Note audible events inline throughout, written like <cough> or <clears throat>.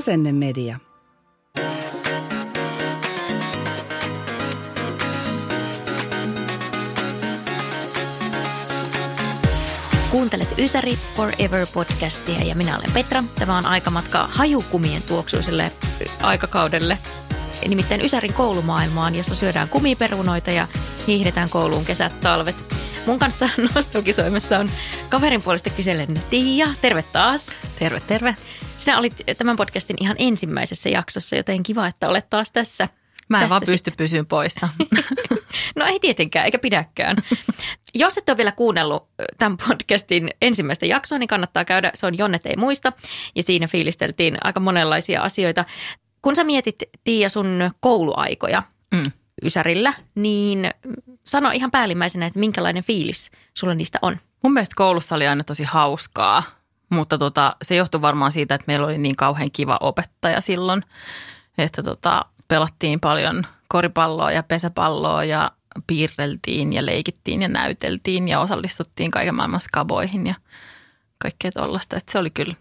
Asennemedia. Kuuntelet Ysäri Forever podcastia ja minä olen Petra. Tämä on aikamatka hajukumien tuoksuiselle aikakaudelle. Nimittäin Ysärin koulumaailmaan, jossa syödään kumiperunoita ja hiihdetään kouluun kesät talvet. Mun kanssa <laughs> nostalgisoimassa on kaverin puolesta kyselen Tiia. Terve taas. Terve, terve. Sinä olit tämän podcastin ihan ensimmäisessä jaksossa, joten kiva, että olet taas tässä. Mä en tässä vaan pysty pysyä poissa. <laughs> No ei tietenkään, eikä pidäkään. Jos et ole vielä kuunnellut tämän podcastin ensimmäistä jaksoa, niin kannattaa käydä. Se on Jonnet ei muista ja siinä fiilisteltiin aika monenlaisia asioita. Kun sä mietit, Tiia, sun kouluaikoja Mm. Ysärillä, niin sano ihan päällimmäisenä, että minkälainen fiilis sulla niistä on. Mun mielestä koulussa oli aina tosi hauskaa, mutta tota, se johtui varmaan siitä, että meillä oli niin kauhean kiva opettaja silloin, että tota, pelattiin paljon koripalloa ja pesäpalloa ja piirreltiin ja leikittiin ja näyteltiin ja osallistuttiin kaiken maailman skaboihin ja kaikkea tollaista. Että se oli kyllä,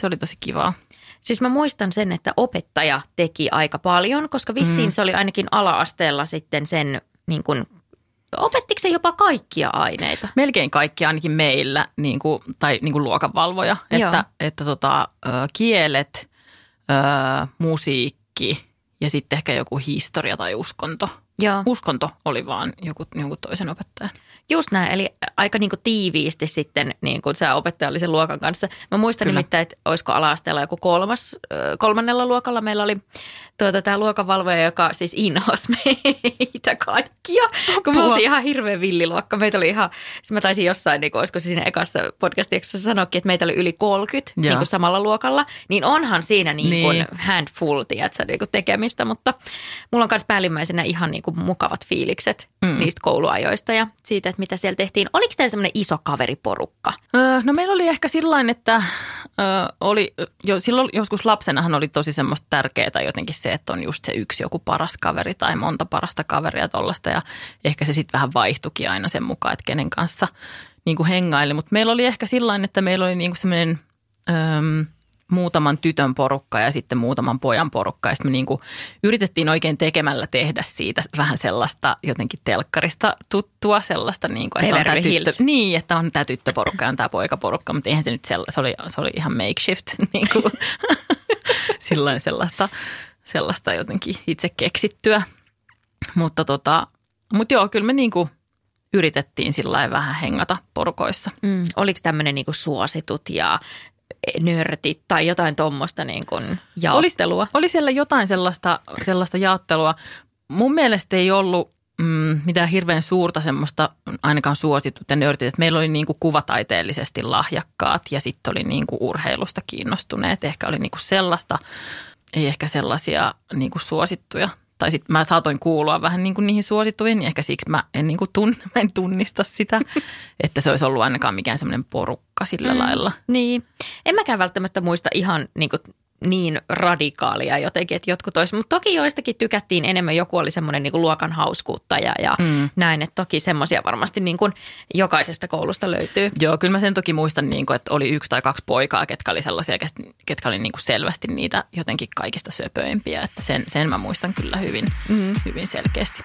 se oli tosi kivaa. Siis mä muistan sen, että opettaja teki aika paljon, koska vissiin Mm. se oli ainakin ala-asteella sitten sen, niin kuin, opettiko se jopa kaikkia aineita? melkein kaikki ainakin meillä, niin kuin, tai niin kuin luokanvalvoja, Joo. että, että tota, kielet, ö, musiikki ja sitten ehkä joku historia tai uskonto. Joo. Uskonto oli vaan joku, jonkun toisen opettajan. Just näin, eli aika niin kuin tiiviisti sitten niin kuin se opettaja oli sen luokan kanssa. Mä muistan Kyllä. nimittäin, että olisiko ala-asteella joku kolmas, kolmannella luokalla meillä oli tuota, tämä luokanvalvoja, joka siis inhosi <laughs> meitä kaikkia, kun me Apua. oltiin ihan hirveän villiluokka. Meitä oli ihan, siis mä taisin jossain, niin kuin, olisiko se siinä ekassa podcastissa sanoikin, että meitä oli yli 30 Joo. niin kuin samalla luokalla, niin onhan siinä niin kuin Niin. handful, tiedätkö, niin kuin tekemistä, mutta mulla on myös päällimmäisenä ihan niin kuin mukavat fiilikset. Mm. niistä kouluajoista ja siitä, että mitä siellä tehtiin. Oliko teillä semmoinen iso kaveriporukka? Öö, no meillä oli ehkä sillain, että öö, oli, jo, silloin joskus lapsenahan oli tosi semmoista tärkeää jotenkin se, että on just se yksi joku paras kaveri tai monta parasta kaveria tollasta ja ehkä se sitten vähän vaihtuikin aina sen mukaan, että kenen kanssa niin kuin hengaili. Mutta meillä oli ehkä sillain, että meillä oli niin kuin semmoinen öö, muutaman tytön porukka ja sitten muutaman pojan porukka. Ja sitten me niin kuin yritettiin oikein tekemällä tehdä siitä vähän sellaista jotenkin telkkarista tuttua, sellaista niin kuin, että on tämä tyttö, niin, että on tämä tyttöporukka ja on tämä poikaporukka, mutta eihän se nyt sella, se oli, se oli ihan makeshift, <laughs> <laughs> niin kuin, sillain sellaista, sellaista jotenkin itse keksittyä. Mutta tota, mut joo, kyllä me niin kuin yritettiin sillä vähän hengata porukoissa. Mm. Oliko tämmöinen niin suositut ja nörtit tai jotain tuommoista niin kuin jaottelua? Oli siellä jotain sellaista, sellaista jaottelua. Mun mielestä ei ollut mm, mitään hirveän suurta semmoista ainakaan suositut ja nörtit. Et meillä oli niin kuin kuvataiteellisesti lahjakkaat ja sitten oli niin kuin urheilusta kiinnostuneet. Ehkä oli niin kuin sellaista, ei ehkä sellaisia niin kuin suosittuja. Tai sitten mä saatoin kuulua vähän niin kuin niihin suosittuihin, niin ehkä siksi mä en, niin kuin tunn, <laughs> mä en tunnista sitä, <laughs> että se olisi ollut ainakaan mikään semmoinen porukka sillä mm. lailla. Niin. En mäkään välttämättä muista ihan niin, kuin niin radikaalia jotenkin, että jotkut olisi. Mutta toki joistakin tykättiin enemmän. Joku oli semmoinen niin kuin luokan hauskuuttaja ja mm. näin. Että toki semmoisia varmasti niin kuin jokaisesta koulusta löytyy. Joo, kyllä mä sen toki muistan, niin kuin, että oli yksi tai kaksi poikaa, ketkä oli sellaisia, ketkä oli niin kuin selvästi niitä jotenkin kaikista söpöimpiä. Että sen, sen mä muistan kyllä hyvin, mm. hyvin selkeästi.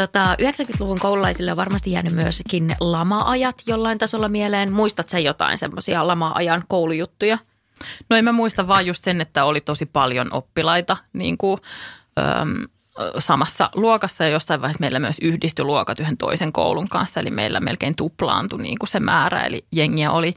Tota, 90-luvun koululaisille on varmasti jäänyt myöskin lama-ajat jollain tasolla mieleen. Muistat sä jotain semmoisia lama-ajan koulujuttuja? No en mä muista vaan just sen, että oli tosi paljon oppilaita niin kuin, äm, samassa luokassa ja jossain vaiheessa meillä myös yhdistyi luokat yhden toisen koulun kanssa. Eli meillä melkein tuplaantui niin kuin se määrä, eli jengiä oli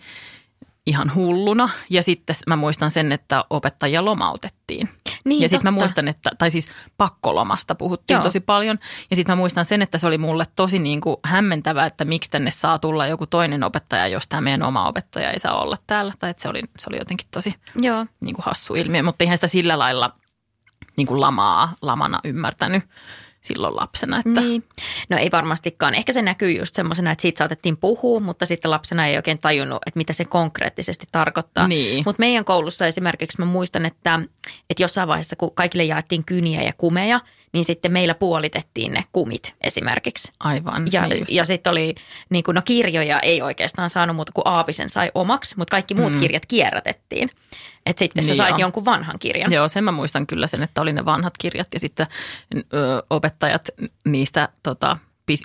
ihan hulluna. Ja sitten mä muistan sen, että opettajia lomautettiin. Niin, ja sitten mä muistan, että, tai siis pakkolomasta puhuttiin Joo. tosi paljon. Ja sitten mä muistan sen, että se oli mulle tosi niin kuin hämmentävää, että miksi tänne saa tulla joku toinen opettaja, jos tämä meidän oma opettaja ei saa olla täällä. Tai että se oli, se oli jotenkin tosi Joo. niin kuin hassu ilmiö, mutta eihän sitä sillä lailla niin kuin lamaa, lamana ymmärtänyt silloin lapsena. Että, Niin. No ei varmastikaan. Ehkä se näkyy just semmoisena, että siitä saatettiin puhua, mutta sitten lapsena ei oikein tajunnut, että mitä se konkreettisesti tarkoittaa. Niin. Mutta meidän koulussa esimerkiksi mä muistan, että, että jossain vaiheessa, kun kaikille jaettiin kyniä ja kumeja, niin sitten meillä puolitettiin ne kumit esimerkiksi. Aivan. Ja, niin just. ja sitten oli, niin kuin, no kirjoja ei oikeastaan saanut muuta kuin Aapisen sai omaksi, mutta kaikki muut mm. kirjat kierrätettiin. Että sitten sä Niin sait joo. jonkun vanhan kirjan. Joo, sen mä muistan kyllä sen, että oli ne vanhat kirjat ja sitten ö, opettajat niistä tota,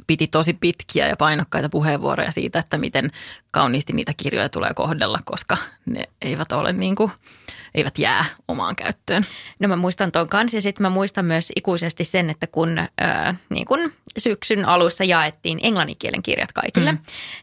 piti tosi pitkiä ja painokkaita puheenvuoroja siitä, että miten kauniisti niitä kirjoja tulee kohdella, koska ne eivät ole niin kuin, eivät jää omaan käyttöön. No mä muistan ton kanssa ja sitten mä muistan myös ikuisesti sen, että kun, ää, niin kun syksyn alussa jaettiin englanninkielen kirjat kaikille. Mm.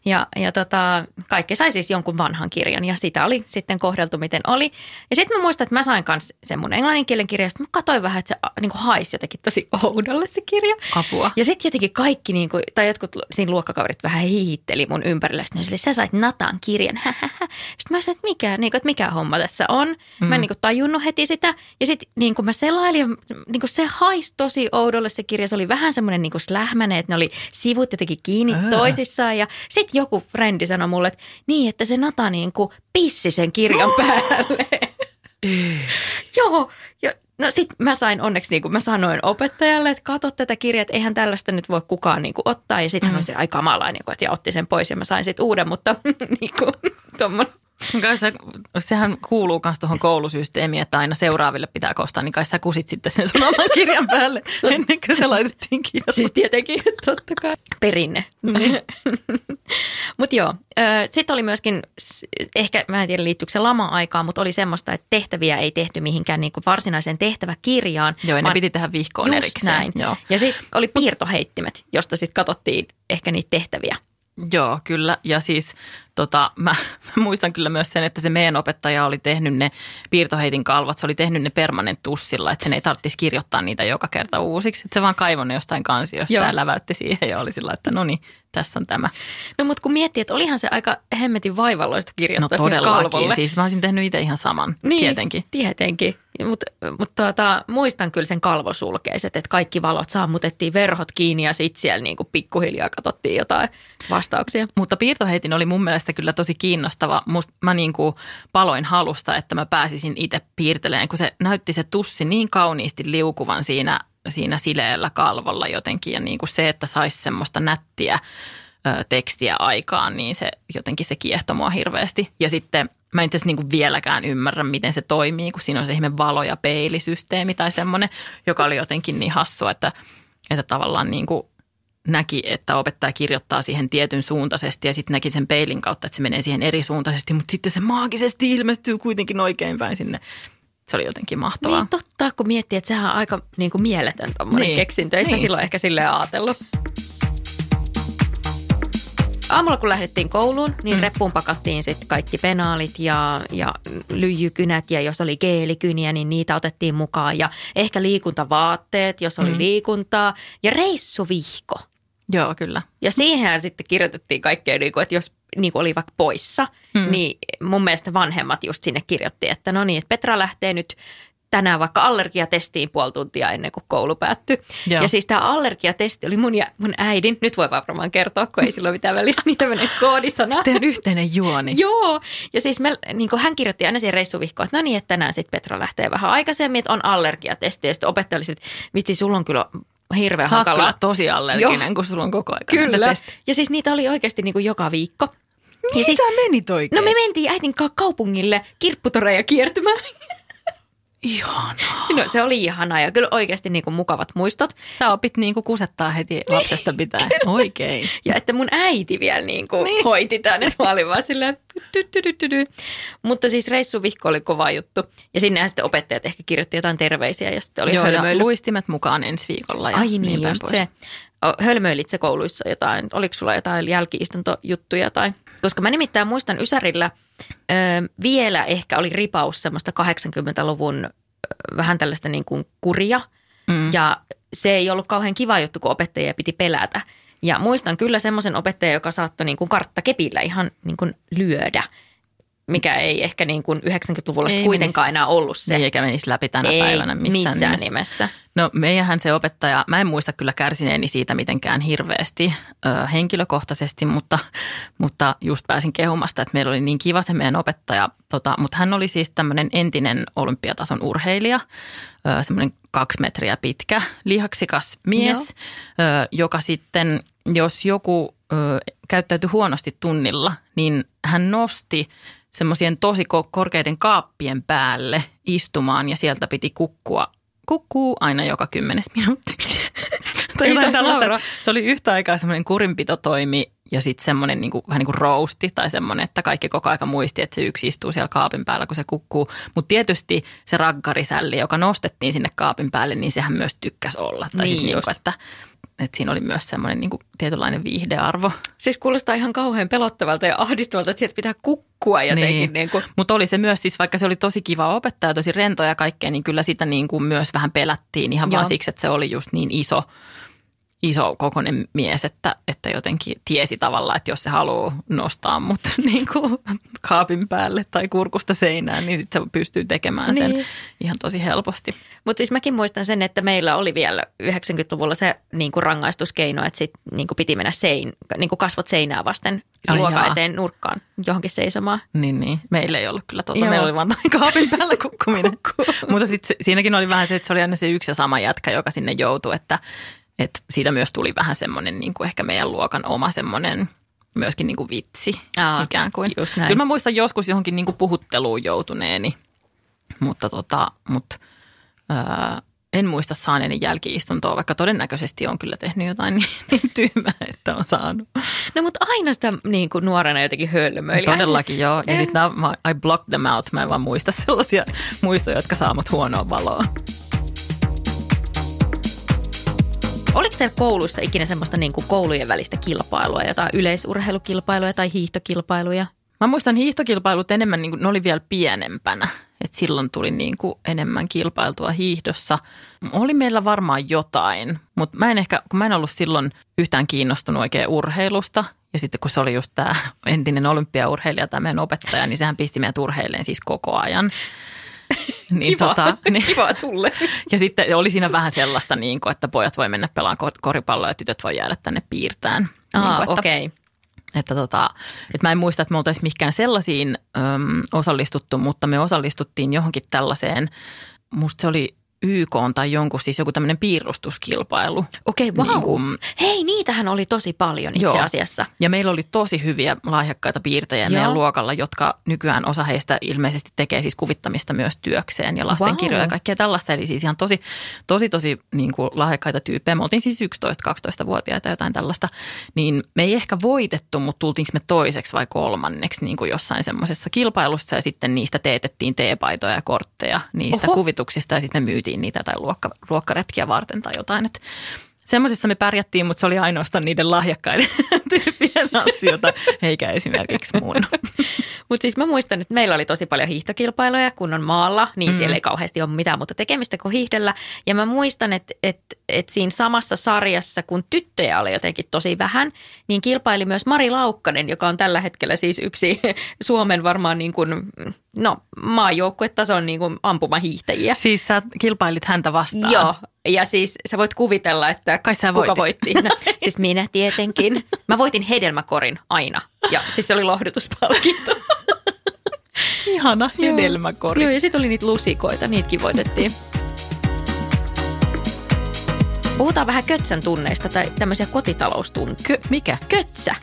Ja, ja tota, kaikki sai siis jonkun vanhan kirjan ja sitä oli sitten kohdeltu miten oli. Ja sitten mä muistan, että mä sain kanssa sen mun englanninkielen kirjan. Sitten mä katsoin vähän, että se niin haisi jotenkin tosi oudolle se kirja. Apua. Ja sitten jotenkin kaikki, niin kuin, tai jotkut siinä luokkakaverit vähän hiihitteli mun ympärillä. Sitten oli, sä sait Natan kirjan. <laughs> Sitten mä sanoin, että mikä, niin kuin, että mikä homma tässä on. Mm. Mä en niin kuin, tajunnut heti sitä. Ja sitten niin kuin mä selailin, niin kuin se haisi tosi oudolle se kirja. Se oli vähän semmoinen niin kuin slähmäinen, että ne oli sivut jotenkin kiinni Ää. toisissaan. Ja sitten joku frendi sanoi mulle, että niin, että se Nata niin kuin pissi sen kirjan <gasps> päälle. <laughs> Joo, ja no sit mä sain onneksi, niin kuin mä sanoin opettajalle, että kato tätä kirjaa, että eihän tällaista nyt voi kukaan niin kuin ottaa. Ja sitten hän oli se aika kamala, niin kuin, että ja otti sen pois ja mä sain sitten uuden, mutta <laughs> niin kuin, tommonen. Kai sä, sehän kuuluu myös tuohon koulusysteemiin, että aina seuraaville pitää kostaa, niin kai sä kusit sitten sen sun oman kirjan päälle ennen kuin se laitettiin kirjaan. Siis tietenkin, totta kai. Perinne. <laughs> <laughs> mutta joo, sitten oli myöskin, ehkä mä en tiedä liittyykö se lama-aikaan, mutta oli semmoista, että tehtäviä ei tehty mihinkään niin kuin varsinaiseen tehtäväkirjaan. Joo, ja ne piti tehdä vihkoon Just erikseen. näin. Joo. Ja sitten oli piirtoheittimet, josta sitten katsottiin ehkä niitä tehtäviä. Joo, kyllä. Ja siis tota, mä, mä muistan kyllä myös sen, että se meidän opettaja oli tehnyt ne piirtoheitin kalvot, se oli tehnyt ne permanent tussilla, että sen ei tarvitsisi kirjoittaa niitä joka kerta uusiksi. Että se vaan kaivoi ne jostain kansiosta Joo. ja läväytti siihen ja oli sillä, että no niin, tässä on tämä. No mutta kun miettii, että olihan se aika hemmetin vaivalloista No kirjoittaa siihen kalvolle. todellakin, siis mä olisin tehnyt itse ihan saman, Niin, tietenkin. Tietenkin, mutta mut tuota, muistan kyllä sen kalvosulkeiset, että kaikki valot sammutettiin, verhot kiinni ja sitten siellä niinku pikkuhiljaa katsottiin jotain vastauksia. Mutta piirtoheitin oli mun mielestä kyllä tosi kiinnostava. Musta mä niin kuin paloin halusta, että mä pääsisin itse piirtelemään, kun se näytti se tussi niin kauniisti liukuvan siinä, siinä sileällä kalvolla jotenkin. Ja niin kuin se, että saisi semmoista nättiä ö, tekstiä aikaan, niin se jotenkin se kiehtoi mua hirveästi. Ja sitten mä en itse niin vieläkään ymmärrä, miten se toimii, kun siinä on se ihme valo- ja peilisysteemi tai semmoinen, joka oli jotenkin niin hassua, että, että tavallaan niin kuin näki, että opettaja kirjoittaa siihen tietyn suuntaisesti ja sitten näki sen peilin kautta, että se menee siihen eri suuntaisesti, mutta sitten se maagisesti ilmestyy kuitenkin oikeinpäin sinne. Se oli jotenkin mahtavaa. Niin totta, kun miettii, että sehän on aika niinku mieletön tommonen Niin. keksintö. Ei sitä Niin. silloin ehkä silleen ajatellut. Aamulla kun lähdettiin kouluun, niin mm. reppuun pakattiin sitten kaikki penaalit ja, ja lyijykynät ja jos oli geelikyniä, niin niitä otettiin mukaan. Ja ehkä liikuntavaatteet, jos oli mm. liikuntaa ja reissuvihko. Joo, kyllä. Ja siihen sitten kirjoitettiin kaikkea, niin kuin, että jos niin kuin oli vaikka poissa, mm. niin mun mielestä vanhemmat just sinne kirjoitti, että no niin, että Petra lähtee nyt tänään vaikka allergiatestiin puoli tuntia ennen kuin koulu päättyi. Joo. Ja siis tämä allergiatesti oli mun ja mun äidin, nyt voi varmaan kertoa, kun ei silloin mitään väliä, <laughs> niin tämmöinen koodisana. Teidän yhteinen juoni. Joo, ja siis me, niin kuin hän kirjoitti aina siihen reissuvihkoon, että no niin, että tänään sitten Petra lähtee vähän aikaisemmin, että on allergiatesti. Ja sitten opettaja oli, sit, vitsi, sulla on kyllä hirveän hankalaa. kyllä tosi allerginen, Joo. kun sulla on koko ajan Kyllä. Ja siis niitä oli oikeasti niin kuin joka viikko. Ja Mihin siis, menit oikein? no me mentiin äitin kaupungille kirpputoreja kiertymään. Ihanaa. No se oli ihanaa ja kyllä oikeasti niin kuin mukavat muistot. Sä opit niinku kusettaa heti lapsesta pitää. Oikein. Ja että mun äiti vielä niin kuin niin. hoiti tämän, että mä olin vaan silleen. Mutta siis reissuvihko oli kova juttu. Ja sinnehän sitten opettajat ehkä kirjoitti jotain terveisiä ja sitten oli Joo, ja luistimet mukaan ensi viikolla. Ja Ai niin, päin just pois. se. Hölmöilit se kouluissa jotain? Oliko sulla jotain jälkiistuntojuttuja tai? Koska mä nimittäin muistan Ysärillä Ö, vielä ehkä oli ripaus semmoista 80-luvun ö, vähän tällaista niin kuin kuria. Mm. Ja se ei ollut kauhean kiva juttu, kun opettajia piti pelätä. Ja muistan kyllä semmoisen opettajan, joka saattoi niin kuin karttakepillä ihan niin kuin lyödä – mikä ei ehkä niin kuin 90-luvulla ei kuitenkaan menisi, enää ollut se. Ei eikä menisi läpi tänä ei päivänä missään, missään nimessä. nimessä. No meidänhän se opettaja, mä en muista kyllä kärsineeni siitä mitenkään hirveästi ö, henkilökohtaisesti, mutta, mutta just pääsin kehumasta, että meillä oli niin kiva se meidän opettaja. Tota, mutta hän oli siis tämmöinen entinen olympiatason urheilija, ö, semmoinen kaksi metriä pitkä, lihaksikas mies, ö, joka sitten, jos joku ö, käyttäytyi huonosti tunnilla, niin hän nosti – semmoisien tosi korkeiden kaappien päälle istumaan ja sieltä piti kukkua. Kukkuu aina joka kymmenes minuutti. <laughs> se oli yhtä aikaa semmoinen kurinpitotoimi ja sitten semmoinen niin kuin, vähän niin kuin rousti tai semmoinen, että kaikki koko aika muisti, että se yksi istuu siellä kaapin päällä, kun se kukkuu. Mutta tietysti se raggarisälli, joka nostettiin sinne kaapin päälle, niin sehän myös tykkäsi olla. Tai siis niin siis niin kuin, että että siinä oli myös semmoinen niin kuin tietynlainen viihdearvo. Siis kuulostaa ihan kauhean pelottavalta ja ahdistavalta, että sieltä pitää kukkua jotenkin. Niin. Niin kuin. Mutta oli se myös, siis vaikka se oli tosi kiva opettaja, tosi rento ja kaikkea, niin kyllä sitä niin kuin myös vähän pelättiin ihan Joo. vaan siksi, että se oli just niin iso iso kokoinen mies, että, että jotenkin tiesi tavallaan, että jos se haluaa nostaa mut <laughs> niin kuin kaapin päälle tai kurkusta seinään, niin sit se pystyy tekemään sen niin. ihan tosi helposti. Mutta siis mäkin muistan sen, että meillä oli vielä 90-luvulla se niin kuin rangaistuskeino, että sit niin kuin piti mennä sein, niin kuin kasvot seinää vasten luokan eteen nurkkaan johonkin seisomaan. Niin, niin. Meillä ei ollut kyllä tuota. Meillä oli vaan kaapin päällä kukkuminen. <laughs> Mutta sitten siinäkin oli vähän se, että se oli aina se yksi ja sama jätkä, joka sinne joutui, että et siitä myös tuli vähän semmoinen niin kuin ehkä meidän luokan oma semmoinen myöskin niin kuin vitsi Aa, ikään kuin. Just näin. Kyllä mä muistan joskus johonkin niin kuin puhutteluun joutuneeni, mutta, tota, mutta ää, en muista saaneeni jälkiistuntoa, vaikka todennäköisesti on kyllä tehnyt jotain <laughs> niin, niin tyhmää, että on saanut. No mutta aina sitä niin kuin nuorena jotenkin hölmöili. Todellakin joo. Ja siis nämä, I block them out. Mä en vaan muista sellaisia muistoja, jotka saa mut huonoa valoa. Oliko teillä kouluissa ikinä semmoista niin kuin koulujen välistä kilpailua, jotain yleisurheilukilpailuja tai hiihtokilpailuja? Mä muistan hiihtokilpailut enemmän, niin kuin, ne oli vielä pienempänä. Et silloin tuli niin kuin enemmän kilpailtua hiihdossa. Oli meillä varmaan jotain, mutta mä en ehkä, kun mä en ollut silloin yhtään kiinnostunut oikein urheilusta. Ja sitten kun se oli just tämä entinen olympiaurheilija, tämä meidän opettaja, niin sehän pisti meidät urheilleen siis koko ajan. Niin, Kiva. Tota, <laughs> niin. Kiva sulle. Ja sitten oli siinä vähän sellaista, niin kuin, että pojat voi mennä pelaamaan koripalloa ja tytöt voi jäädä tänne piirtään. Aa, niin okei. Okay. Että, tota, että mä en muista, että me oltaisiin mikään sellaisiin öm, osallistuttu, mutta me osallistuttiin johonkin tällaiseen, musta se oli YK tai jonkun, siis joku tämmöinen piirustuskilpailu. Okei, okay, wow. Niin kuin, Hei, niitähän oli tosi paljon itse joo. asiassa. Ja meillä oli tosi hyviä lahjakkaita piirtäjiä joo. meidän luokalla, jotka nykyään osa heistä ilmeisesti tekee siis kuvittamista myös työkseen ja lastenkirjoja wow. ja kaikkea tällaista. Eli siis ihan tosi, tosi, tosi niin kuin lahjakkaita tyyppejä. Me oltiin siis 11-12-vuotiaita jotain tällaista. Niin me ei ehkä voitettu, mutta tultiinko me toiseksi vai kolmanneksi niin kuin jossain semmoisessa kilpailussa ja sitten niistä teetettiin teepaitoja ja kortteja niistä Oho. kuvituksista ja sitten me myytiin niitä tai luokka, luokkaretkiä varten tai jotain. Että semmoisessa me pärjättiin, mutta se oli ainoastaan niiden lahjakkaiden <laughs> tyyppien ansiota, eikä esimerkiksi mun. <laughs> mutta siis mä muistan, että meillä oli tosi paljon hiihtokilpailuja, kun on maalla, niin mm. siellä ei kauheasti ole mitään muuta tekemistä kuin hiihdellä. Ja mä muistan, että, että, että siinä samassa sarjassa, kun tyttöjä oli jotenkin tosi vähän, niin kilpaili myös Mari Laukkanen, joka on tällä hetkellä siis yksi <laughs> Suomen varmaan niin kuin, no maajoukkuetason niin kuin ampumahiihtäjiä. Siis sä kilpailit häntä vastaan? Joo, ja siis sä voit kuvitella, että Kai sä kuka voitti. No, <laughs> <laughs> siis minä tietenkin. Mä voitin hedelmäkorin aina ja siis se oli lohdutuspalkinto. <laughs> Ihana hedelmäkori. Joo, ja sitten oli niitä lusikoita, niitäkin voitettiin. Puhutaan vähän kötsän tunneista tai tämmöisiä kotitaloustunteja. Kö, mikä? Kötsä.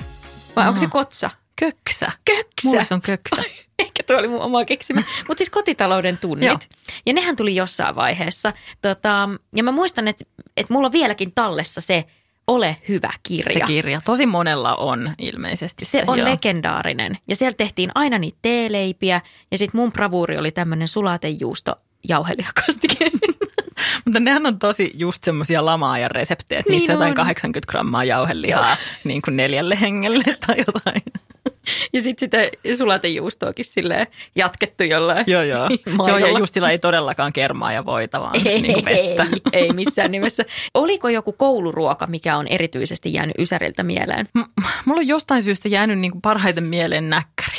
Vai Aha. onko se kotsa? Köksä. Köksä. Mulla on köksä. <laughs> Ehkä tuo oli mun oma keksimä. Mutta siis kotitalouden tunnit. ja nehän tuli jossain vaiheessa. Tota, ja mä muistan, että, että mulla on vieläkin tallessa se Ole hyvä kirja. Se kirja. Tosi monella on ilmeisesti se. Se on joo. legendaarinen. Ja siellä tehtiin aina niitä teeleipiä. Ja sitten mun bravuuri oli tämmöinen sulatejuusto jauhelijakastike. <laughs> Mutta nehän on tosi just semmoisia lamaajan reseptejä, että niin niissä on jotain 80 grammaa jauhelihaa niin kuin neljälle hengelle tai jotain. <laughs> Ja sitten sitä sulatejuustoakin silleen jatkettu jollain Joo, joo. <laughs> joo maidolla. ja just sillä ei todellakaan kermaa ja voita, vaan ei, niin kuin vettä. ei, ei missään nimessä. Oliko joku kouluruoka, mikä on erityisesti jäänyt Ysäriltä mieleen? M- Mulla on jostain syystä jäänyt niin kuin parhaiten mieleen näkkäri.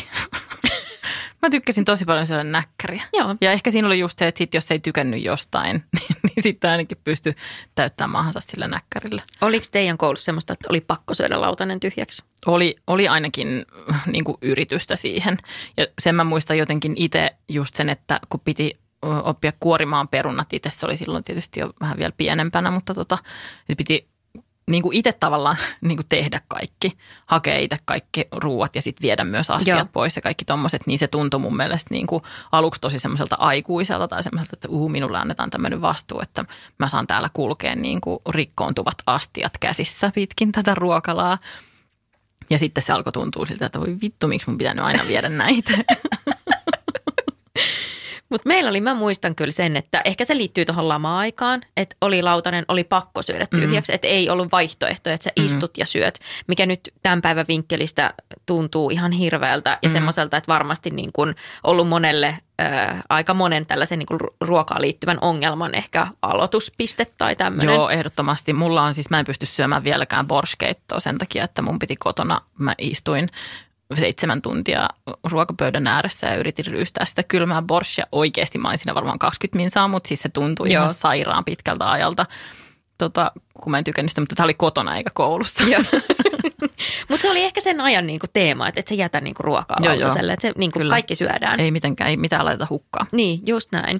Mä tykkäsin tosi paljon syödä näkkäriä. Joo. Ja ehkä siinä oli just se, että sit jos ei tykännyt jostain, <laughs> niin, niin sitten ainakin pystyi täyttämään maahansa sillä näkkärillä. Oliko teidän koulussa semmoista, että oli pakko syödä lautanen tyhjäksi? Oli, oli ainakin äh, niin kuin yritystä siihen. Ja sen mä muistan jotenkin itse just sen, että kun piti oppia kuorimaan perunat itse, se oli silloin tietysti jo vähän vielä pienempänä, mutta tota, piti niin kuin itse tavallaan <laughs> niin kuin tehdä kaikki, hakea itse kaikki ruuat ja sitten viedä myös astiat Joo. pois ja kaikki tommoset, niin se tuntui mun mielestä niin kuin aluksi tosi semmoiselta aikuiselta tai semmoiselta, että uu, minulle annetaan tämmöinen vastuu, että mä saan täällä kulkea niin kuin rikkoontuvat astiat käsissä pitkin tätä ruokalaa. Ja sitten se alkoi tuntua siltä, että voi vittu, miksi mun pitää nyt aina viedä näitä. <laughs> Mutta meillä oli, mä muistan kyllä sen, että ehkä se liittyy tuohon lama-aikaan, että oli lautanen, oli pakko syödä tyhjäksi, mm. että ei ollut vaihtoehtoja, että sä istut ja syöt, mikä nyt tämän päivän vinkkelistä tuntuu ihan hirveältä ja mm. semmoiselta, että varmasti niin kuin ollut monelle, ää, aika monen tällaisen niin kuin ru- ruokaan liittyvän ongelman ehkä aloituspiste tai tämmöinen. Joo, ehdottomasti. Mulla on siis, mä en pysty syömään vieläkään borskeittoa sen takia, että mun piti kotona, mä istuin seitsemän tuntia ruokapöydän ääressä ja yritin ryystää sitä kylmää borsia. Oikeasti mä olin siinä varmaan 20 minsaa, mutta siis se tuntui Joo. ihan sairaan pitkältä ajalta, tota, kun mä en tykännyt sitä, mutta tämä oli kotona eikä koulussa. <laughs> Mutta se oli ehkä sen ajan niinku teema, että et sä jätä niinku ruokaa lautaselle, että se niinku Kyllä. kaikki syödään. Ei mitenkään, ei mitään laiteta hukkaan. Niin, just näin.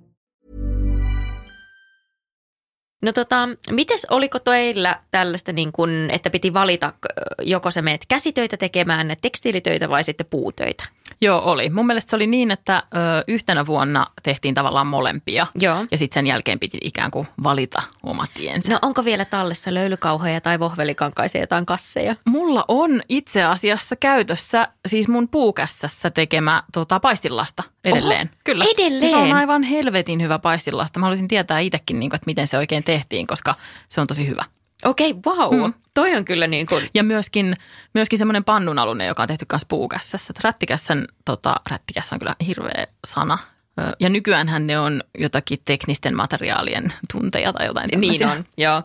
No tota, mites oliko teillä tällaista niin kuin, että piti valita ö, joko sä meet käsitöitä tekemään, tekstiilitöitä vai sitten puutöitä? Joo, oli. Mun mielestä se oli niin, että ö, yhtenä vuonna tehtiin tavallaan molempia. Joo. Ja sitten sen jälkeen piti ikään kuin valita oma tiensä. No onko vielä tallessa löylykauhoja tai vohvelikankaisia jotain kasseja? Mulla on itse asiassa käytössä siis mun puukässässä tekemä tota, paistilasta edelleen. Oho, Kyllä. edelleen? Se on aivan helvetin hyvä paistilasta. Mä haluaisin tietää itsekin, niin kuin, että miten se oikein tehtiin, koska se on tosi hyvä. Okei, okay, wow. Mm. Toi on kyllä niin kuin, Ja myöskin, myöskin semmoinen pannunalune, joka on tehty myös puukässässä. Rättikässän, tota, rättikässä on kyllä hirveä sana. Ja nykyäänhän ne on jotakin teknisten materiaalien tunteja tai jotain niin tämmöisiä. on, joo.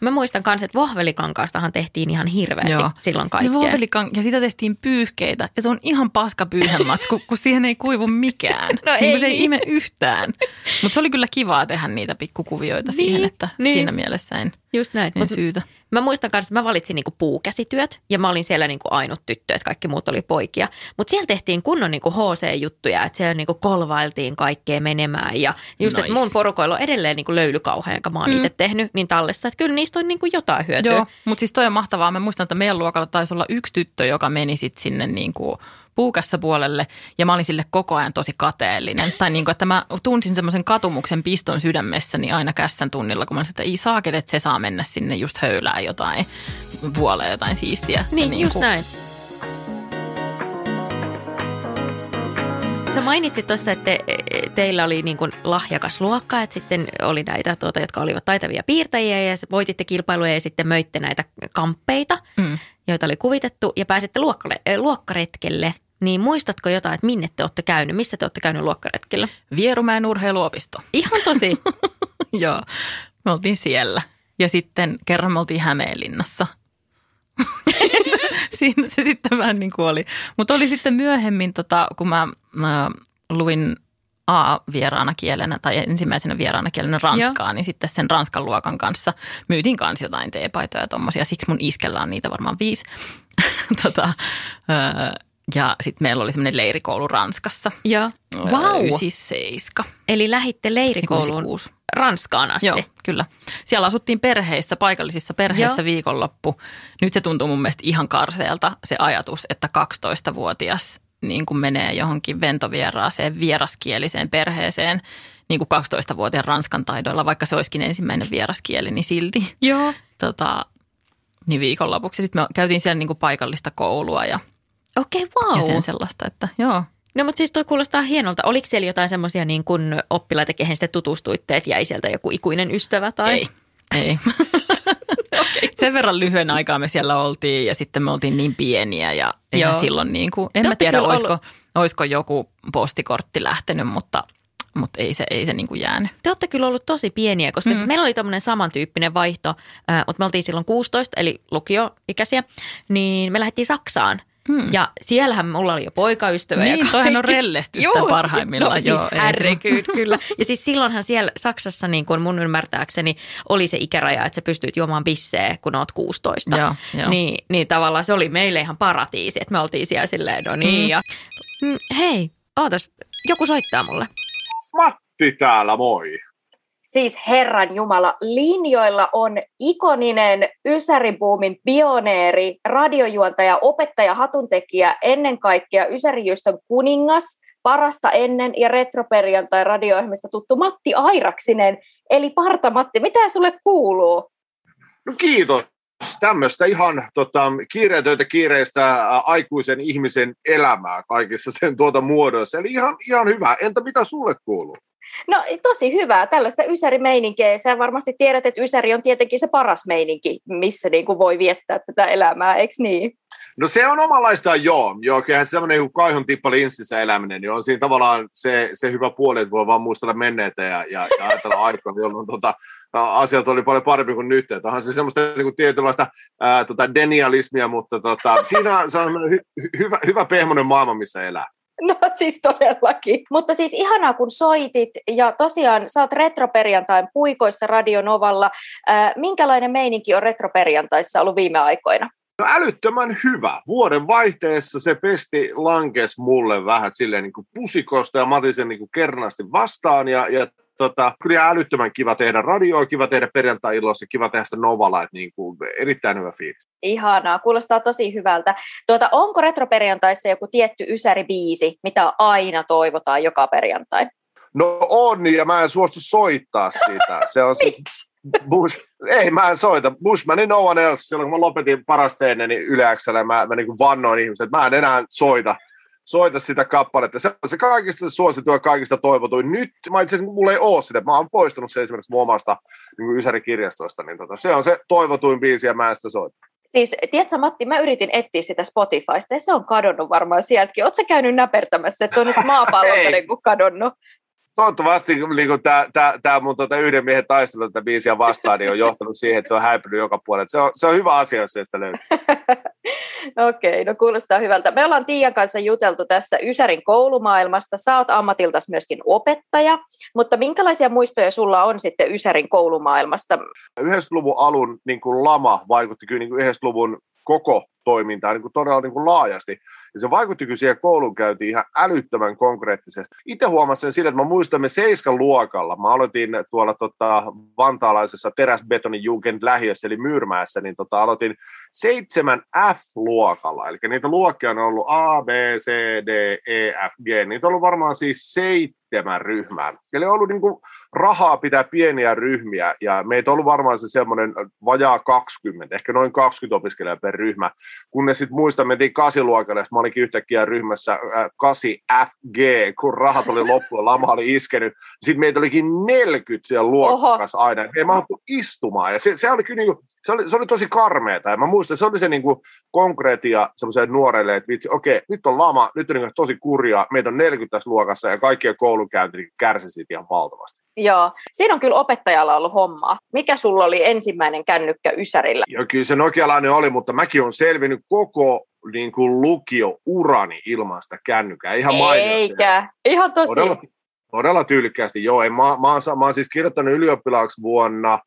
Mä muistan myös, että vohvelikankaastahan tehtiin ihan hirveästi Joo. silloin Se kaikkea. vohvelikan, ja sitä tehtiin pyyhkeitä. Ja se on ihan paska pyyhematsku, kun siihen ei kuivu mikään. <laughs> No Niin kuin Se ei. ei ime yhtään. Mutta se oli kyllä kivaa tehdä niitä pikkukuvioita Niin, siihen, että niin. siinä mielessä en, Just näin. en Mut syytä. Mä muistan myös, että mä valitsin niinku puukäsityöt ja mä olin siellä niinku ainut tyttö, että kaikki muut oli poikia. Mutta siellä tehtiin kunnon niinku HC-juttuja, että siellä niinku kolvailtiin kaikkea menemään. Ja just, että Nice. mun porukoilla on edelleen niinku löylykauha, jonka mä oon mm. itse tehnyt, niin tallessa. Että kyllä niistä on niinku jotain hyötyä. Joo, mutta siis toi on mahtavaa. Mä muistan, että meidän luokalla taisi olla yksi tyttö, joka meni sitten sinne niin kuin puukassa puolelle ja mä olin sille koko ajan tosi kateellinen. tai niin kuin, että mä tunsin semmoisen katumuksen piston sydämessäni aina kässän tunnilla, kun mä sanoin, että ei saakeli, että se saa mennä sinne just höylää jotain, vuoleen jotain siistiä. Niin, Ja just kuin- näin. Sä mainitsit tuossa, että te, teillä oli niin kuin lahjakas luokka, että sitten oli näitä, tuota, jotka olivat taitavia piirtäjiä ja voititte kilpailuja ja sitten möitte näitä kamppeita, Mm. joita oli kuvitettu ja pääsitte luokkale, luokkaretkelle. Niin muistatko jotain, että minne te olette käynyt, missä te olette käynyt luokkaretkellä? Vierumäen urheiluopisto. Ihan tosi. <laughs> Joo, me oltiin siellä. Ja sitten kerran me oltiin Hämeenlinnassa. <laughs> siinä se sitten vähän niin kuin oli. Mutta oli sitten myöhemmin, tota, kun mä, mä luin A-vieraana kielenä tai ensimmäisenä vieraana kielenä ranskaa, Joo. niin sitten sen ranskan luokan kanssa myytiin kans jotain teepaitoja ja tommosia. Siksi mun iskellä on niitä varmaan viisi. <laughs> tota, ja sitten meillä oli semmoinen leirikoulu Ranskassa. Joo. Wow. Ysis seiska. Eli lähitte leirikouluun Ranskaan asti. Joo, kyllä. Siellä asuttiin perheissä, paikallisissa perheissä Joo. viikonloppu. Nyt se tuntuu mun mielestä ihan karseelta se ajatus, että 12-vuotias niin kuin menee johonkin ventovieraaseen vieraskieliseen perheeseen niin kuin 12-vuotiaan ranskan taidoilla, vaikka se olisikin ensimmäinen vieraskieli, niin silti. Joo. Tota, niin viikonlopuksi. Sitten me käytiin siellä niin kuin paikallista koulua ja, Okei, okay, wow. ja sen sellaista, että joo. No mutta siis toi kuulostaa hienolta. Oliko siellä jotain semmoisia niin kuin oppilaita, kehen sitten tutustuitte, että jäi sieltä joku ikuinen ystävä? Tai? Ei, ei. <laughs> okay. Sen verran lyhyen aikaa me siellä oltiin ja sitten me oltiin niin pieniä ja Joo. silloin niin kuin, en Te mä tiedä olisiko, ollut... olisiko joku postikortti lähtenyt, mutta mutta ei se, ei se niin kuin jäänyt. Te olette kyllä ollut tosi pieniä, koska mm-hmm. meillä oli tämmöinen samantyyppinen vaihto, äh, mutta me oltiin silloin 16, eli lukioikäisiä, niin me lähdettiin Saksaan – Hmm. Ja siellähän mulla oli jo poikaystävä. Niin, ja toihan on rellestystä Joo, parhaimmillaan. No, joo, siis ärrikyyd, kyllä. Ja siis silloinhan siellä Saksassa niin kuin mun ymmärtääkseni oli se ikäraja, että sä pystyt juomaan bisseä, kun oot 16. Joo, joo. Niin, niin tavallaan se oli meille ihan paratiisi, että me oltiin siellä silleen, no niin. Hmm. Ja, mm, hei, ootas, joku soittaa mulle. Matti täällä, moi siis Herran Jumala, linjoilla on ikoninen Ysäribuumin pioneeri, radiojuontaja, opettaja, hatuntekijä, ennen kaikkea Ysärijystön kuningas, parasta ennen ja retroperjantai radio tuttu Matti Airaksinen, eli Parta Matti, mitä sulle kuuluu? No kiitos. Tämmöistä ihan tota, kiireetöntä kiireistä aikuisen ihmisen elämää kaikissa sen tuota muodoissa. Eli ihan, ihan hyvä. Entä mitä sulle kuuluu? No tosi hyvää, tällaista Ysäri-meininkiä. Sä varmasti tiedät, että Ysäri on tietenkin se paras meininki, missä niin kuin voi viettää tätä elämää, eikö niin? No se on omanlaistaan joo. Joo, kyllähän semmoinen kuin kaihon tippa linssissä eläminen, niin on siinä tavallaan se, se hyvä puoli, että voi vaan muistella menneitä ja, ja, ja ajatella <laughs> aikaa, jolloin tota, asiat oli paljon parempi kuin nyt. Että onhan se semmoista niin kuin tietynlaista ää, tota, denialismia, mutta tota, siinä on hy, hyvä, hyvä pehmonen maailma, missä elää. <laughs> No siis todellakin. Mutta siis ihanaa, kun soitit ja tosiaan oot retroperjantain puikoissa Radionovalla. Äh, minkälainen meininki on retroperjantaissa ollut viime aikoina? No älyttömän hyvä. Vuoden vaihteessa se pesti lankes mulle vähän silleen niin kuin pusikosta ja mä otin sen niin kuin kernasti vastaan ja, ja tota, kyllä älyttömän kiva tehdä radioa, kiva tehdä perjantai-illoissa, kiva tehdä sitä Novalla, että niin kuin, erittäin hyvä fiilis. Ihanaa, kuulostaa tosi hyvältä. Tuota, onko retroperjantaissa joku tietty ysäri-biisi, mitä aina toivotaan joka perjantai? No on, ja mä en suostu soittaa sitä. Se on Miksi? Bush, ei, mä en soita. Bushmanin no one else. Silloin kun mä lopetin parasteenne, niin Yle mä, mä niin vannoin ihmiset, että mä en enää soita soita sitä kappaletta. Se on se kaikista suosituin ja kaikista toivotuin. Nyt, mä itse asiassa, mulla ei ole sitä, mä oon poistanut se esimerkiksi mun omasta niin Ysäri-kirjastosta, niin tota, se on se toivotuin biisi ja mä en sitä soita. Siis, tiedätkö Matti, mä yritin etsiä sitä Spotifysta ja se on kadonnut varmaan sieltäkin. Oletko käynyt näpertämässä, että se on nyt <laughs> maapallolta niin kadonnut? Toivottavasti niin tämä, tämä, tämä mun tuota yhden miehen taistelu tätä biisiä vastaan niin on johtanut siihen, että se on häipynyt joka puolella. Se on, se on hyvä asia, jos sitä löytyy. <laughs> Okei, okay, no kuulostaa hyvältä. Me ollaan Tiian kanssa juteltu tässä Ysärin koulumaailmasta. Sä oot ammatiltas myöskin opettaja, mutta minkälaisia muistoja sulla on sitten Ysärin koulumaailmasta? 90-luvun alun niin kuin lama vaikutti kyllä niin kuin 90-luvun koko toimintaa niin kuin todella niin kuin laajasti. Ja se vaikutti kyllä siihen koulunkäyntiin ihan älyttömän konkreettisesti. Itse huomasin sen sillä, että mä muistamme seiskan luokalla. Mä aloitin tuolla tota, vantaalaisessa teräsbetonin Jugend lähiössä, eli Myyrmäessä, niin tota, aloitin seitsemän F-luokalla. Eli niitä luokkia on ollut A, B, C, D, E, F, G. Niitä on ollut varmaan siis seitsemän ryhmää. Eli on ollut niin kuin rahaa pitää pieniä ryhmiä, ja meitä on ollut varmaan se semmoinen vajaa 20, ehkä noin 20 opiskelijaa per ryhmä. Kunnes sitten muistan, mentiin kasiluokalle, ja mä olinkin yhtäkkiä ryhmässä äh, 8FG, kun rahat oli loppu ja lama oli iskenyt. Sitten meitä olikin 40 siellä luokassa Oho. aina. Ei mä istumaan. Ja se, se oli kyllä niin kuin, se oli, se oli tosi karmeeta. Ja mä muistan, se oli se niin kuin konkreettia semmoiselle nuorelle, että vitsi, okei, nyt on lama, nyt on niin tosi kurjaa, meitä on 40 tässä luokassa ja kaikkien koulunkäynti niin kärsi siitä ihan valtavasti. Joo, siinä on kyllä opettajalla ollut hommaa. Mikä sulla oli ensimmäinen kännykkä Ysärillä? Joo, kyllä se nokialainen oli, mutta mäkin on selvinnyt koko niin kuin lukio-urani ilman sitä kännykää. Ihan mainiosti. Eikä, ihan tosi. Todella, todella tyylikkäästi, joo. Ei, mä, mä, oon, mä oon siis kirjoittanut ylioppilaaksi vuonna,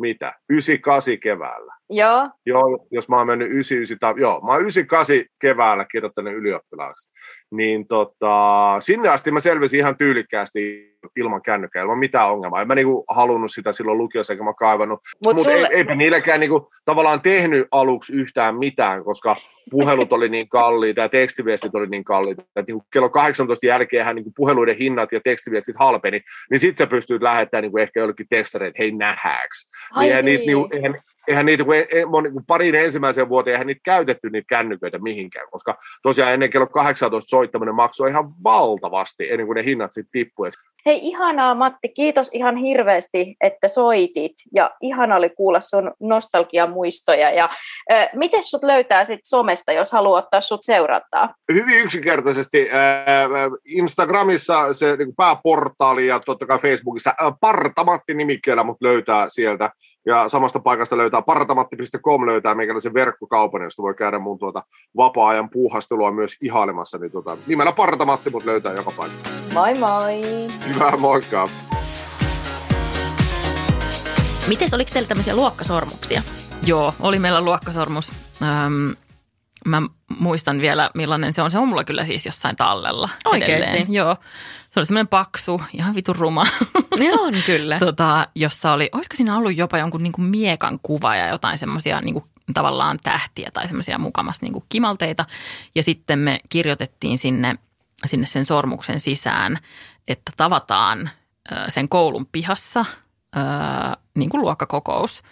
mitä, 98 keväällä. Joo. Joo, jos mä oon mennyt 99, tai, joo, mä oon 98 keväällä kirjoittanut ylioppilaaksi. Niin tota, sinne asti mä selvisin ihan tyylikkäästi ilman kännykkää, ilman mitään ongelmaa. En mä niinku halunnut sitä silloin lukiossa, eikä mä kaivannut. Mut Mutta sulle- ei, eipä niilläkään niinku, tavallaan tehnyt aluksi yhtään mitään, koska puhelut oli niin kalliita ja tekstiviestit oli niin kalliita. Että niinku kello 18 jälkeen niinku puheluiden hinnat ja tekstiviestit halpeni, niin sit sä pystyt lähettämään niinku ehkä jollekin tekstareille, että hei nähääks. Ai Niin eihän, niitä, niin. niinku, eihän, eihän niitä, kun ei, moni, kun parin ensimmäiseen vuoteen eihän niitä käytetty niitä kännyköitä mihinkään, koska tosiaan ennen kello 18 soittaminen maksoi ihan valtavasti ennen kuin ne hinnat sitten tippuivat. Hei ihanaa Matti, kiitos ihan hirveästi, että soitit ja ihana oli kuulla sun nostalgiamuistoja. Ja, äh, miten sut löytää sit somesta, jos haluaa ottaa sut seurantaa? Hyvin yksinkertaisesti ää, Instagramissa se niin pääportaali ja totta kai Facebookissa ää, Partamatti nimikkeellä mut löytää sieltä. Ja samasta paikasta löytää partamatti.com löytää meikäläisen verkkokaupan, josta voi käydä mun tuota vapaa-ajan puuhastelua myös ihailemassa. Niin tuota, nimellä Partamatti mut löytää joka paikasta. Moi moi! Hyvää moikka! Mites, oliko teillä tämmöisiä luokkasormuksia? Joo, oli meillä luokkasormus. Öm, mä muistan vielä, millainen se on. Se on mulla kyllä siis jossain tallella Oikeesti? edelleen. Joo, se oli semmoinen paksu, ihan vitun ruma, on kyllä. <laughs> tota, jossa oli, olisiko siinä ollut jopa jonkun niin kuin miekan kuva ja jotain semmoisia niin kuin tavallaan tähtiä tai semmoisia mukamas niin kuin kimalteita. Ja sitten me kirjoitettiin sinne, sinne sen sormuksen sisään, että tavataan sen koulun pihassa niin kuin luokkakokous.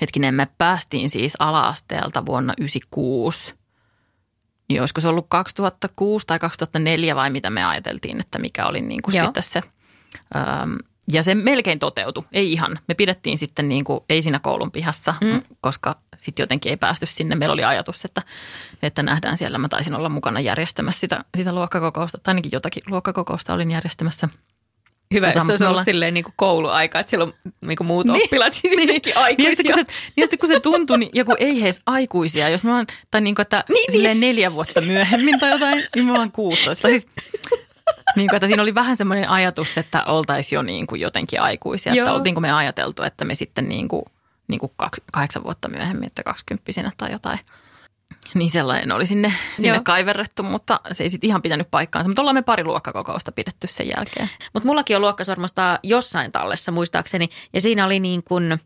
Hetkinen, me päästiin siis ala-asteelta vuonna 1996. Niin olisiko se ollut 2006 tai 2004 vai mitä me ajateltiin, että mikä oli niin kuin Joo. sitten se. Ja se melkein toteutui, ei ihan. Me pidettiin sitten niin kuin, ei siinä koulun pihassa, mm. koska sitten jotenkin ei päästy sinne. Meillä oli ajatus, että, että nähdään siellä. Mä taisin olla mukana järjestämässä sitä, sitä luokkakokousta, tai ainakin jotakin luokkakokousta olin järjestämässä. Hyvä, Tota, jos se olisi ollut ollaan- silleen niin kuin kouluaika, että siellä on niin kuin muut <laughs> Niin. oppilaat <laughs> niin, Niin, ja aikuisia. sitten kun, se, ja sitten kun se tuntui, niin joku ei heis aikuisia, jos me ollaan, tai niin kuin, että niin, silleen neljä vuotta myöhemmin tai jotain, niin me ollaan 16. Tai siis, niin kuin, että siinä oli vähän semmoinen ajatus, että oltaisiin jo niin kuin jotenkin aikuisia. Että Joo. oltiinko me ajateltu, että me sitten niin kuin, niin kuin kahdeksan vuotta myöhemmin, että kaksikymppisenä tai jotain. Niin sellainen oli sinne, sinne Joo. kaiverrettu, mutta se ei sitten ihan pitänyt paikkaansa. Mutta ollaan me pari luokkakokousta pidetty sen jälkeen. Mutta mullakin on luokkasormusta jossain tallessa muistaakseni, ja siinä oli niin kuin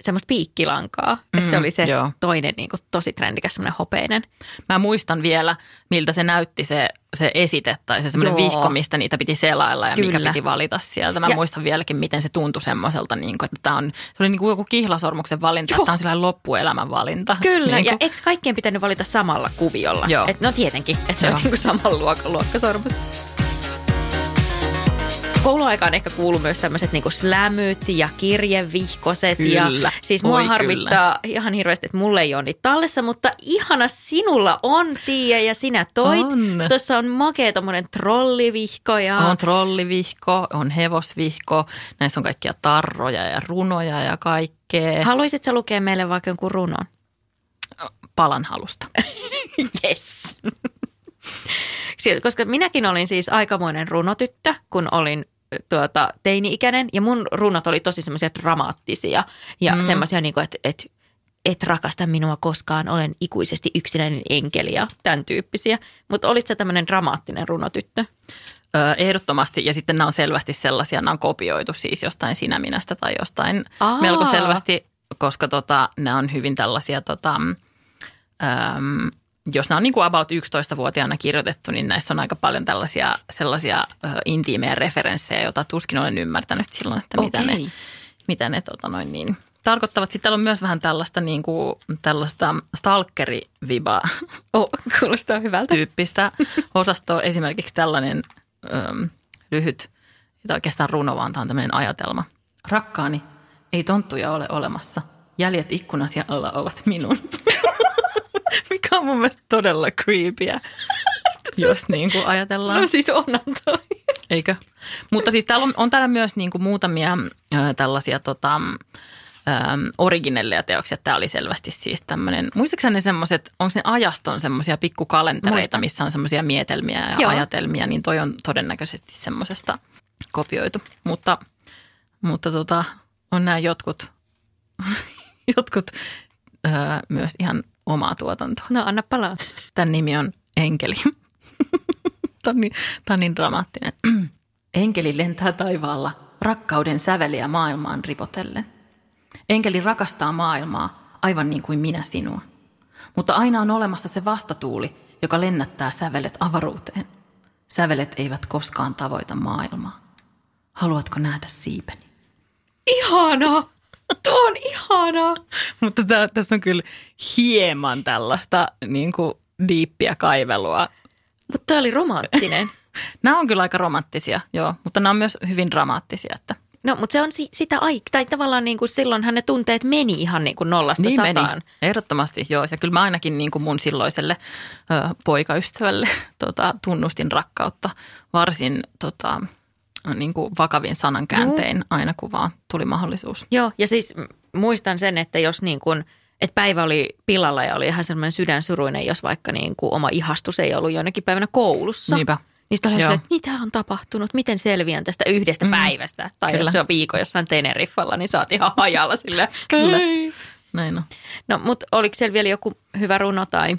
semmoista piikkilankaa. Mm, että se Mm, oli se joo. toinen niin kuin tosi trendikäs semmoinen hopeinen. Mä muistan vielä, miltä se näytti se, se esite tai se semmoinen Joo. vihko, mistä niitä piti selailla ja mikä Kyllä. piti valita sieltä. Mä Ja- muistan vieläkin, miten se tuntui semmoiselta, niin kuin, että tämä on, se oli niin kuin joku kihlasormuksen valinta, Joo. että tämä on sellainen loppuelämän valinta. Kyllä, niin ja eikö kaikkien pitänyt valita samalla kuviolla? Joo. Et, no tietenkin, että se Joo. olisi niin kuin samalla luokka, luokkasormus. Kouluaikaan ehkä kuuluu myös tämmöiset niinku slämyt ja kirjevihkoset. Kyllä. Ja siis mua Oi, harmittaa ihan hirveästi, että mulla ei ole niitä tallessa, mutta ihana sinulla on, Tiia, ja sinä toit. On. Tuossa on makea tommonen trollivihko ja... on trollivihko, on hevosvihko, näissä on kaikkia tarroja ja runoja ja kaikkea. Haluaisitko lukea meille vaikka jonkun runon? Palan halusta. <laughs> Yes. <laughs> Koska minäkin olin siis aikamoinen runotyttö, kun olin tuota, teini-ikäinen. Ja mun runot oli tosi semmoisia dramaattisia ja mm. Mm. semmoisia, niin että et, et rakasta minua koskaan, olen ikuisesti yksinäinen enkeli ja tämän tyyppisiä. Mutta olit sä tämmöinen dramaattinen runotyttö? Ehdottomasti, ja sitten nämä on selvästi sellaisia, nämä on kopioitu siis jostain sinä minästä tai jostain Aa. melko selvästi, koska tota, nämä on hyvin tällaisia, tota, äm, jos nämä on niin kuin about 11-vuotiaana kirjoitettu, niin näissä on aika paljon tällaisia sellaisia ö, intiimejä referenssejä, joita tuskin olen ymmärtänyt silloin, että mitä ne, Okei. mitä ne tota noin niin, tarkoittavat. Sitten täällä on myös vähän tällaista, niin kuin, tällaista stalkeri-vibaa Oh, kuulostaa hyvältä. tyyppistä osastoa. Esimerkiksi tällainen öm, lyhyt, jota oikeastaan runo, vaan tämä on tämmöinen ajatelma. Rakkaani, ei tonttuja ole olemassa. Jäljet ikkunasi alla ovat minun. <laughs> Mikä on mun mielestä todella creepyä, <laughs> jos niin kuin ajatellaan. No siis onhan toi. Eikö? Mutta siis täällä on, on täällä myös niin kuin muutamia ö, tällaisia tota, originelleja teoksia. Tämä oli selvästi siis tämmöinen, muistaakseni ne semmoiset, onko ne ajaston semmoisia pikkukalentereita, Muistan. missä on semmoisia mietelmiä ja Joo. ajatelmia, niin toi on todennäköisesti semmoisesta kopioitu. Mutta, mutta tota, on nämä jotkut, <laughs> jotkut öö, myös ihan omaa tuotantoa. No anna palaa. Tämän nimi on Enkeli. <laughs> Tämä on, niin, tämä on niin dramaattinen. <clears throat> Enkeli lentää taivaalla rakkauden säveliä maailmaan ripotellen. Enkeli rakastaa maailmaa aivan niin kuin minä sinua. Mutta aina on olemassa se vastatuuli, joka lennättää sävelet avaruuteen. Sävelet eivät koskaan tavoita maailmaa. Haluatko nähdä siipeni? Ihana! <laughs> Tuo on ihana! Mutta tää, tässä on kyllä hieman tällaista niin kuin diippiä kaivelua Mutta tämä oli romanttinen. <laughs> Nämä on kyllä aika romanttisia, joo, mutta nämä on myös hyvin dramaattisia. Että No, mutta se on si- sitä aikaa, tai tavallaan niin kuin silloinhan ne tunteet meni ihan niin kuin nollasta niin sataan. meni, ehdottomasti joo. Ja kyllä mä ainakin niin kuin mun silloiselle ö, poikaystävälle <laughs> tota, tunnustin rakkautta varsin tota, niin kuin vakavin sanankääntein aina kun vaan tuli mahdollisuus. Joo, ja siis muistan sen, että jos niin kuin, että päivä oli pilalla ja oli ihan sellainen sydänsuruinen, jos vaikka niin kuin oma ihastus ei ollut jonnekin päivänä koulussa. Niinpä. Niin sitten oli Joo. että mitä on tapahtunut, miten selviän tästä yhdestä mm. päivästä. Tai Kyllä. jos se on viikon jossain Teneriffalla, niin saat ihan hajalla silleen. Kyllä. Näin on. No, mutta oliko siellä vielä joku hyvä runo tai...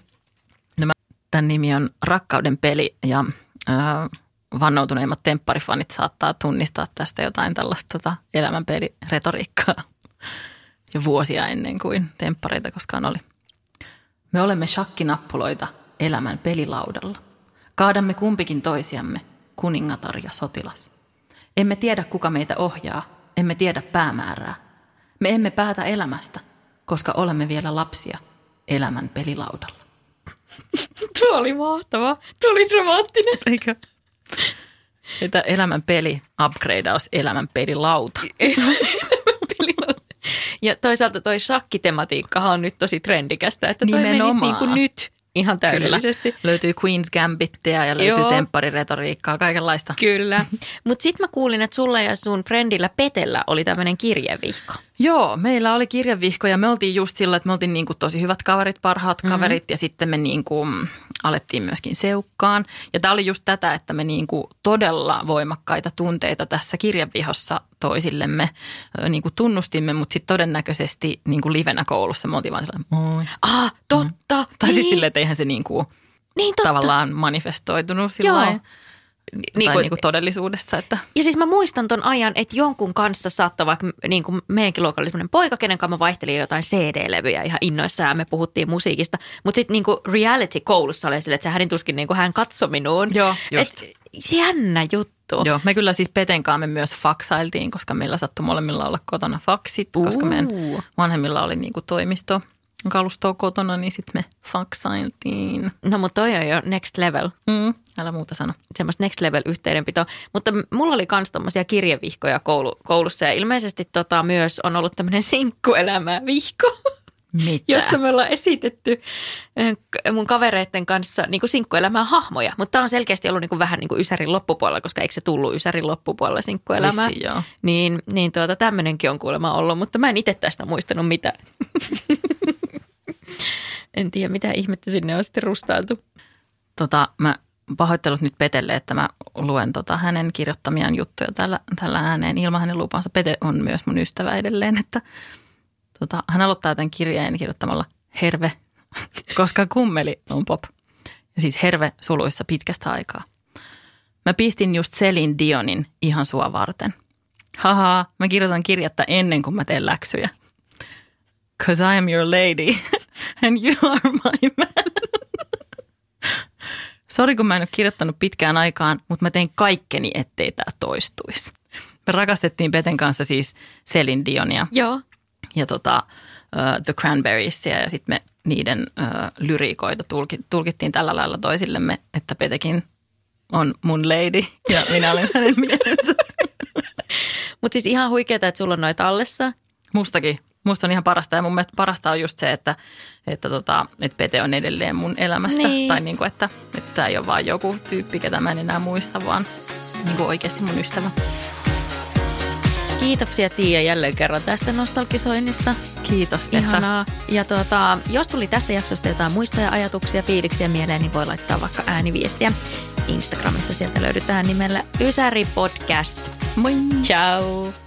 Tämän nimi on Rakkauden peli ja ö, vannoutuneimmat tempparifanit saattaa tunnistaa tästä jotain tällaista tota, elämänpeliretoriikkaa <laughs> jo vuosia ennen kuin temppareita koskaan oli. Me olemme shakkinappuloita elämän pelilaudalla. Kaadamme kumpikin toisiamme, kuningatar ja sotilas. Emme tiedä, kuka meitä ohjaa, emme tiedä päämäärää. Me emme päätä elämästä, koska olemme vielä lapsia elämän pelilaudalla. <laughs> Tuo oli mahtava. Tuo oli dramaattinen. Eikö? Että elämän peli upgradeaus elämän pelilauta. <laughs> Ja toisaalta toi shakkitematiikkahan on nyt tosi trendikästä, että toi menisi niin kuin nyt ihan täydellisesti. Kyllä. Löytyy Queen's Gambittia ja löytyy Joo. temppariretoriikkaa, kaikenlaista. Kyllä. <laughs> Mutta sitten mä kuulin, että sulla ja sun friendillä Petellä oli tämmöinen kirjevihko. Joo, meillä oli kirjavihko ja me oltiin just sillä, että me oltiin niin kuin tosi hyvät kaverit, parhaat Mhm. kaverit ja sitten me niin kuin alettiin myöskin seukkaan. Ja tämä oli just tätä, että me niin kuin todella voimakkaita tunteita tässä kirjavihossa toisillemme niin kuin tunnustimme, mutta sitten todennäköisesti niin kuin livenä koulussa me oltiin vaan sellainen, moi. Ah, totta. Mm. Tai niin, siis silleen, että eihän se niin kuin niin totta. tavallaan manifestoitunut sillä Joo. lailla, Niin kuin- niin kuin todellisuudessa, että Ja siis mä muistan ton ajan, että jonkun kanssa saattoi vaikka, niin kuin meidänkin luokalla oli semmoinen poika, kenen kanssa mä vaihtelin jotain CD-levyjä ihan innoissaan ja me puhuttiin musiikista. Mutta sitten niin kuin reality koulussa oli sille, että se hänen tuskin niin kuin hän katsoi minuun. Joo, just. Et, jännä juttu. Joo, me kyllä siis Petenkaan me myös faksailtiin, koska meillä sattui molemmilla olla kotona faksit, koska meidän vanhemmilla oli niin kuin toimisto kalustoa kotona, niin sitten me faksailtiin. No mutta toi on jo next level. Mm, älä muuta sano. semmoista next level yhteydenpitoa. Mutta mulla oli myös tommosia kirjevihkoja koulu, koulussa ja ilmeisesti tota myös on ollut tämmöinen sinkkuelämää vihko, Mitä? jossa me ollaan esitetty k- mun kavereiden kanssa niin kuin sinkkuelämää hahmoja. Mutta tämä on selkeästi ollut niin kuin vähän niin kuin Ysärin loppupuolella, koska eikö se tullut Ysärin loppupuolella sinkkuelämää? Vissiin, joo. Niin, niin tuota, tämmöinenkin on kuulemma ollut, mutta mä en itse tästä muistanut mitään. <laughs> en tiedä, mitä ihmettä sinne on sitten rustailtu. Tota, mä pahoittelut nyt Petelle, että mä luen tota hänen kirjoittamiaan juttuja tällä, tällä ääneen ilman hänen lupansa. Pete on myös mun ystävä edelleen, että tota, hän aloittaa tämän kirjeen kirjoittamalla herve, koska kummeli on pop. Ja siis herve suluissa pitkästä aikaa. Mä pistin just Selin Dionin ihan sua varten. Haha, mä kirjoitan kirjatta ennen kuin mä teen läksyjä. Cause I am your lady <laughs> and you are my man. Sori, kun mä en ole kirjoittanut pitkään aikaan, mutta mä tein kaikkeni, ettei tämä toistuisi. Me rakastettiin Peten kanssa siis Selin Dionia Joo. ja tota, uh, The Cranberriesia ja sitten me niiden uh, lyriikoita tulki, tulkittiin tällä lailla toisillemme, että Petekin on mun lady ja minä olen hänen miehensä. <laughs> Mutta siis ihan huikeeta, että sulla on noita tallessa. Mustakin. Musta on ihan parasta ja mun mielestä parasta on just se, että, että, tota, että Pete on edelleen mun elämässä. Niin. Tai niin kuin, että, että tämä ei ole vaan joku tyyppi, ketä mä en enää muista, vaan niin kuin oikeasti mun ystävä. Kiitoksia Tiia jälleen kerran tästä nostalgisoinnista. Kiitos. Ihanaa. Ja tuota, jos tuli tästä jaksosta jotain muistoja, ajatuksia, fiiliksiä mieleen, niin voi laittaa vaikka ääniviestiä. Instagramissa sieltä löydetään nimellä Ysäri Podcast. Moi. Ciao.